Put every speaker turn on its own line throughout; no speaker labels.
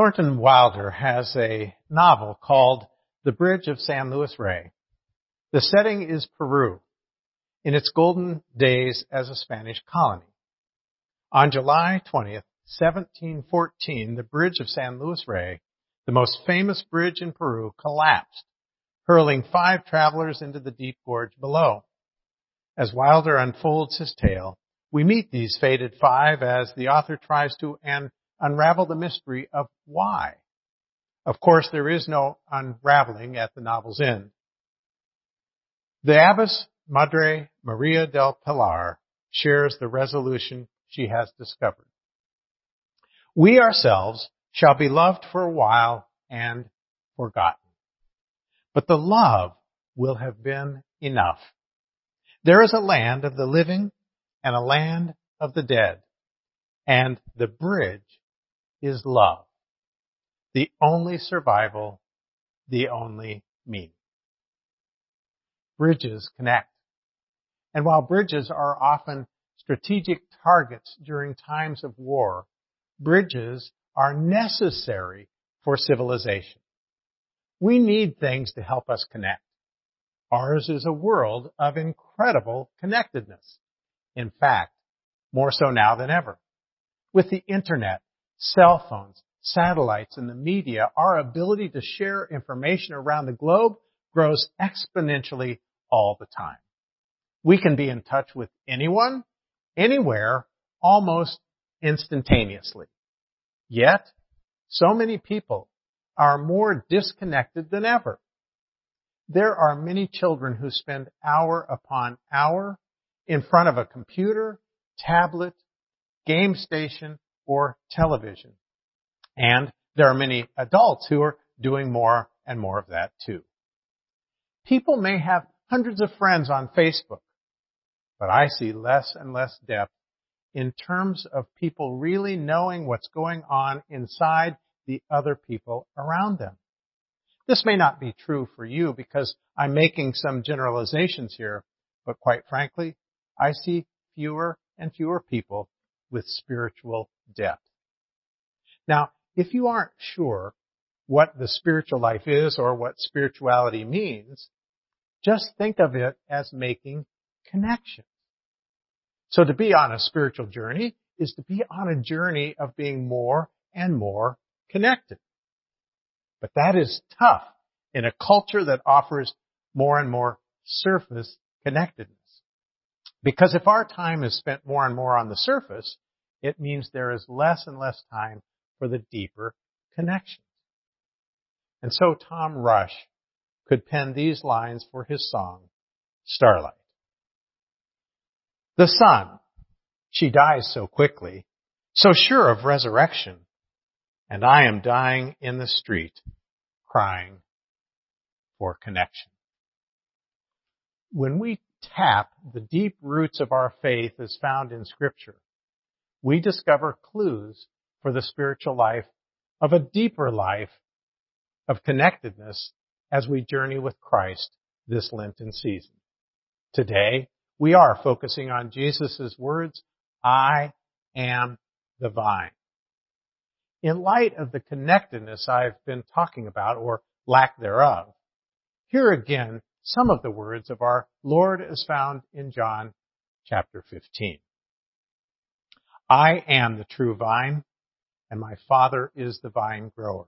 Thornton Wilder has a novel called The Bridge of San Luis Rey. The setting is Peru in its golden days as a Spanish colony. On July 20th, 1714, the bridge of San Luis Rey, the most famous bridge in Peru, collapsed, hurling five travelers into the deep gorge below. As Wilder unfolds his tale, we meet these fated five as the author tries to an unravel the mystery of why. Of course, there is no unraveling at the novel's end. The abbess Madre Maria del Pilar shares the resolution she has discovered. We ourselves shall be loved for a while and forgotten. But the love will have been enough. There is a land of the living and a land of the dead. And the bridge is love. The only survival, the only meaning. Bridges connect. And while bridges are often strategic targets during times of war, bridges are necessary for civilization. We need things to help us connect. Ours is a world of incredible connectedness. In fact, more so now than ever. With the internet, cell phones, satellites, and the media, our ability to share information around the globe grows exponentially all the time. We can be in touch with anyone, anywhere, almost instantaneously. Yet, so many people are more disconnected than ever. There are many children who spend hour upon hour in front of a computer, tablet, game station, or television. And there are many adults who are doing more and more of that too. People may have hundreds of friends on Facebook, but I see less and less depth in terms of people really knowing what's going on inside the other people around them. This may not be true for you because I'm making some generalizations here, but quite frankly, I see fewer and fewer people with spiritual depth. Now, if you aren't sure what the spiritual life is or what spirituality means, just think of it as making connections. So to be on a spiritual journey is to be on a journey of being more and more connected. But that is tough in a culture that offers more and more surface connectedness. Because if our time is spent more and more on the surface, it means there is less and less time for the deeper connections. And so Tom Rush could pen these lines for his song, Starlight. The sun, she dies so quickly, so sure of resurrection, and I am dying in the street, crying for connection. When we tap the deep roots of our faith as found in scripture, we discover clues for the spiritual life of a deeper life of connectedness as we journey with Christ this Lenten season. Today, we are focusing on Jesus' words, I am the vine. In light of the connectedness I've been talking about, or lack thereof, here again some of the words of our Lord is found in John chapter 15. I am the true vine, and my Father is the vine grower.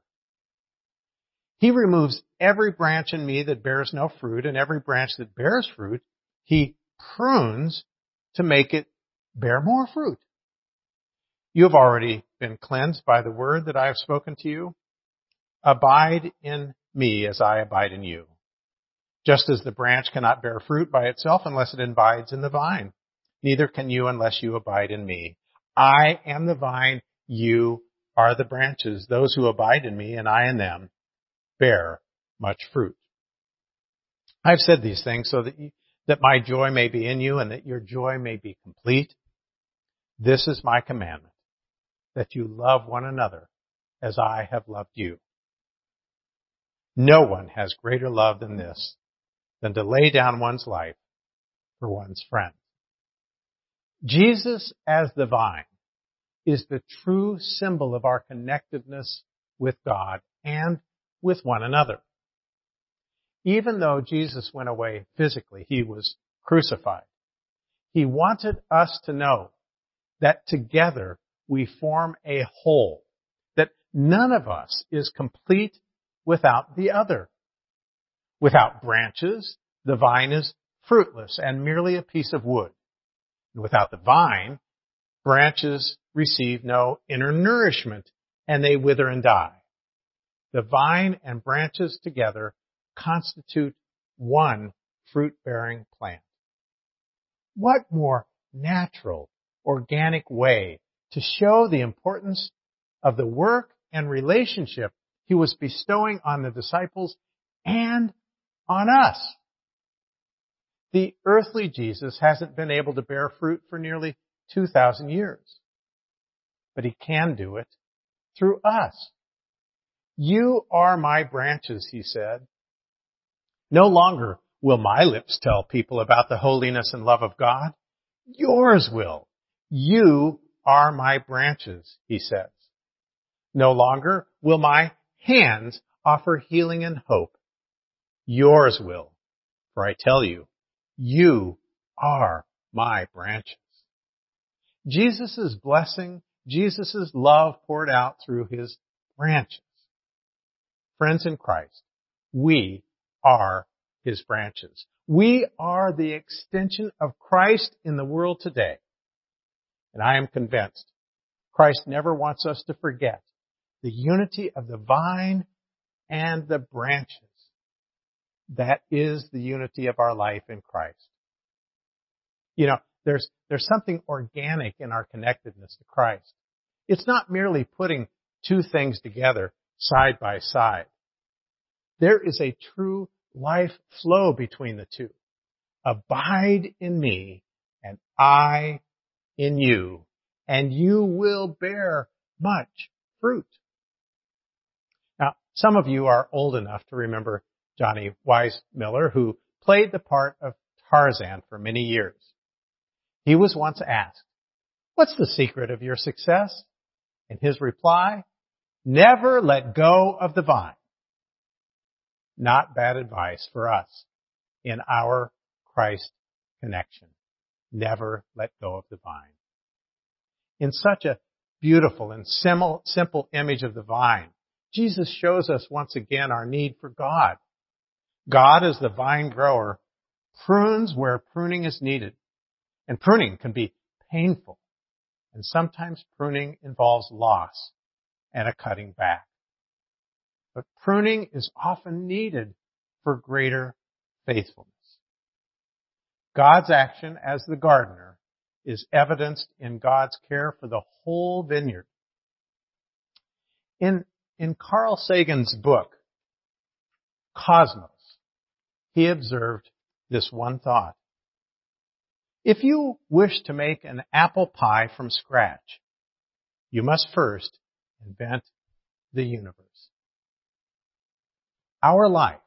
He removes every branch in me that bears no fruit, and every branch that bears fruit, he prunes to make it bear more fruit. You have already been cleansed by the word that I have spoken to you. Abide in me as I abide in you. Just as the branch cannot bear fruit by itself unless it abides in the vine, neither can you unless you abide in me. I am the vine, you are the branches. Those who abide in me and I in them bear much fruit. I've said these things so that, you, that my joy may be in you and that your joy may be complete. This is my commandment, that you love one another as I have loved you. No one has greater love than this, than to lay down one's life for one's friend. Jesus as the vine is the true symbol of our connectedness with God and with one another. Even though Jesus went away physically, he was crucified. He wanted us to know that together we form a whole, that none of us is complete without the other. Without branches, the vine is fruitless and merely a piece of wood. And without the vine, branches receive no inner nourishment and they wither and die. The vine and branches together constitute one fruit-bearing plant. What more natural, organic way to show the importance of the work and relationship he was bestowing on the disciples and on us. The earthly Jesus hasn't been able to bear fruit for nearly 2,000 years. But he can do it through us. You are my branches, he said. No longer will my lips tell people about the holiness and love of God. Yours will. You are my branches, he says. No longer will my hands offer healing and hope. Yours will. For I tell you, you are my branches. Jesus' blessing, Jesus' love poured out through his branches. Friends in Christ, we are his branches. We are the extension of Christ in the world today. And I am convinced Christ never wants us to forget the unity of the vine and the branches. That is the unity of our life in Christ. You know, there's, there's something organic in our connectedness to Christ. It's not merely putting two things together side by side. There is a true life flow between the two. Abide in me and I in you and you will bear much fruit. Now, some of you are old enough to remember Johnny Weissmuller who played the part of Tarzan for many years. He was once asked, what's the secret of your success? And his reply, never let go of the vine. Not bad advice for us in our Christ connection. Never let go of the vine. In such a beautiful and simple image of the vine, Jesus shows us once again our need for God. God is the vine grower prunes where pruning is needed and pruning can be painful. And sometimes pruning involves loss and a cutting back. But pruning is often needed for greater faithfulness. God's action as the gardener is evidenced in God's care for the whole vineyard. In, in Carl Sagan's book, Cosmos, he observed this one thought. If you wish to make an apple pie from scratch, you must first invent the universe. Our life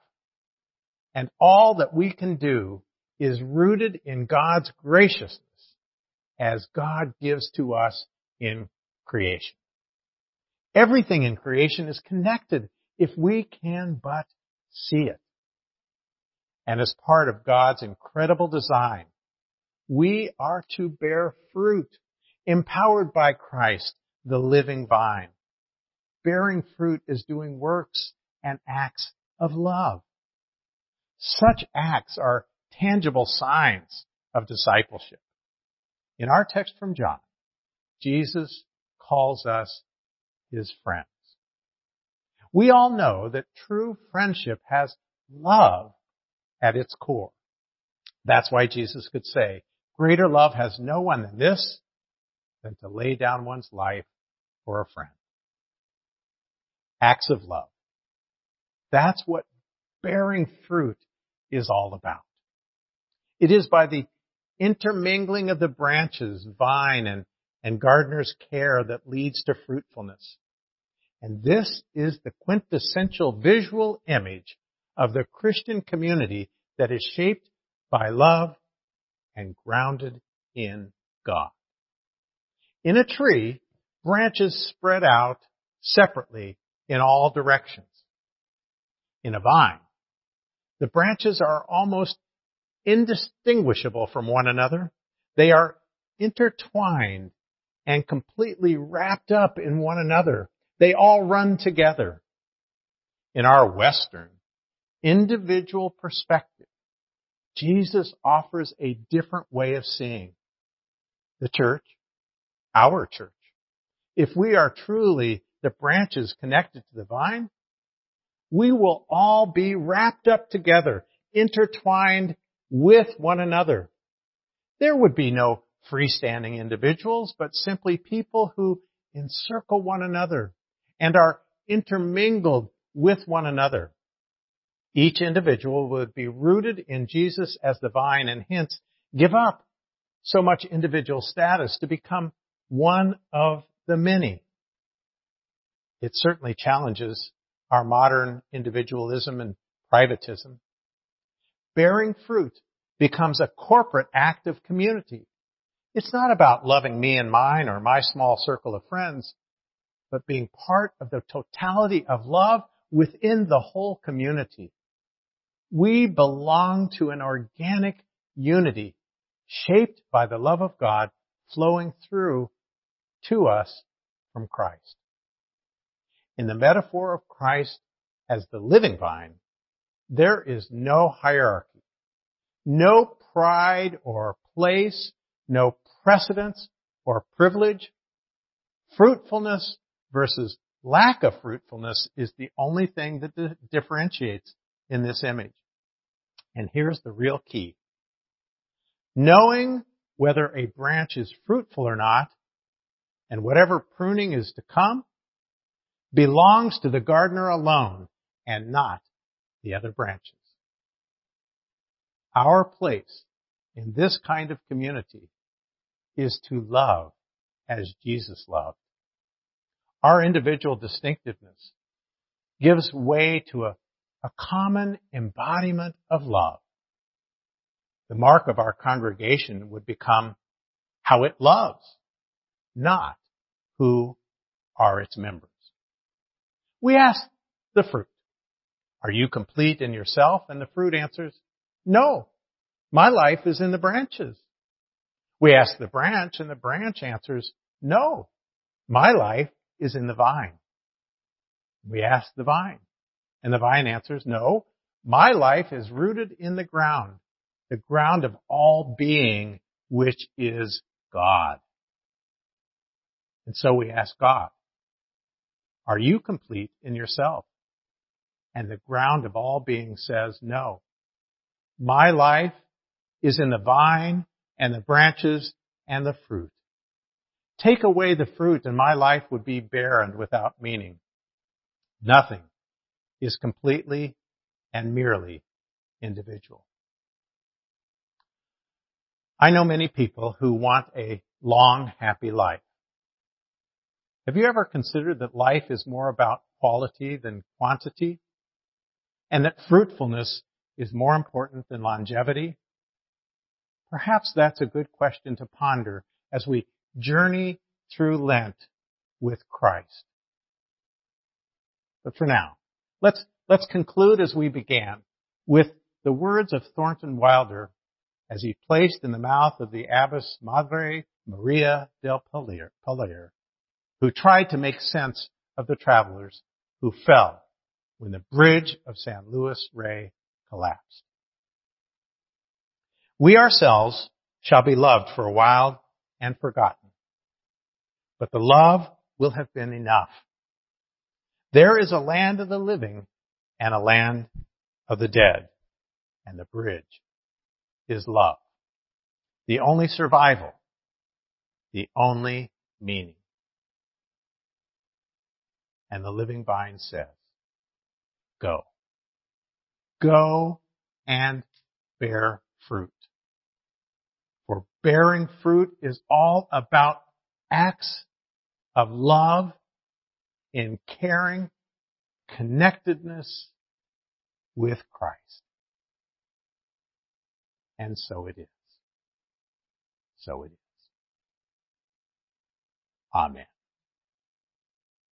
and all that we can do is rooted in God's graciousness as God gives to us in creation. Everything in creation is connected if we can but see it. And as part of God's incredible design, we are to bear fruit, empowered by Christ, the living vine. Bearing fruit is doing works and acts of love. Such acts are tangible signs of discipleship. In our text from John, Jesus calls us his friends. We all know that true friendship has love at its core. That's why Jesus could say, Greater love has no one than this, than to lay down one's life for a friend. Acts of love. That's what bearing fruit is all about. It is by the intermingling of the branches, vine, and, and gardener's care that leads to fruitfulness. And this is the quintessential visual image of the Christian community that is shaped by love and grounded in God. In a tree, branches spread out separately in all directions. In a vine, the branches are almost indistinguishable from one another. They are intertwined and completely wrapped up in one another. They all run together. In our Western, individual perspective, Jesus offers a different way of seeing the church, our church. If we are truly the branches connected to the vine, we will all be wrapped up together, intertwined with one another. There would be no freestanding individuals, but simply people who encircle one another and are intermingled with one another. Each individual would be rooted in Jesus as the vine and hence give up so much individual status to become one of the many. It certainly challenges our modern individualism and privatism. Bearing fruit becomes a corporate act of community. It's not about loving me and mine or my small circle of friends, but being part of the totality of love within the whole community. We belong to an organic unity shaped by the love of God flowing through to us from Christ. In the metaphor of Christ as the living vine, there is no hierarchy, no pride or place, no precedence or privilege. Fruitfulness versus lack of fruitfulness is the only thing that differentiates in this image. And here's the real key. Knowing whether a branch is fruitful or not, and whatever pruning is to come, belongs to the gardener alone and not the other branches. Our place in this kind of community is to love as Jesus loved. Our individual distinctiveness gives way to a, a common embodiment of love. The mark of our congregation would become how it loves, not who are its members. We ask the fruit, are you complete in yourself? And the fruit answers, no, my life is in the branches. We ask the branch and the branch answers, no, my life is in the vine. We ask the vine and the vine answers, no, my life is rooted in the ground, the ground of all being, which is God. And so we ask God, are you complete in yourself? And the ground of all being says, no. My life is in the vine and the branches and the fruit. Take away the fruit and my life would be barren without meaning. Nothing is completely and merely individual. I know many people who want a long, happy life. Have you ever considered that life is more about quality than quantity? And that fruitfulness is more important than longevity? Perhaps that's a good question to ponder as we journey through Lent with Christ. But for now, let's, let's conclude as we began with the words of Thornton Wilder as he placed in the mouth of the Abbess Madre Maria del Pilar who tried to make sense of the travelers who fell when the bridge of San Luis Rey collapsed. We ourselves shall be loved for a while and forgotten, but the love will have been enough. There is a land of the living and a land of the dead, and the bridge is love. The only survival, the only meaning. And the living vine says, go. Go and bear fruit. For bearing fruit is all about acts of love in caring connectedness with Christ. And so it is. So it is. Amen.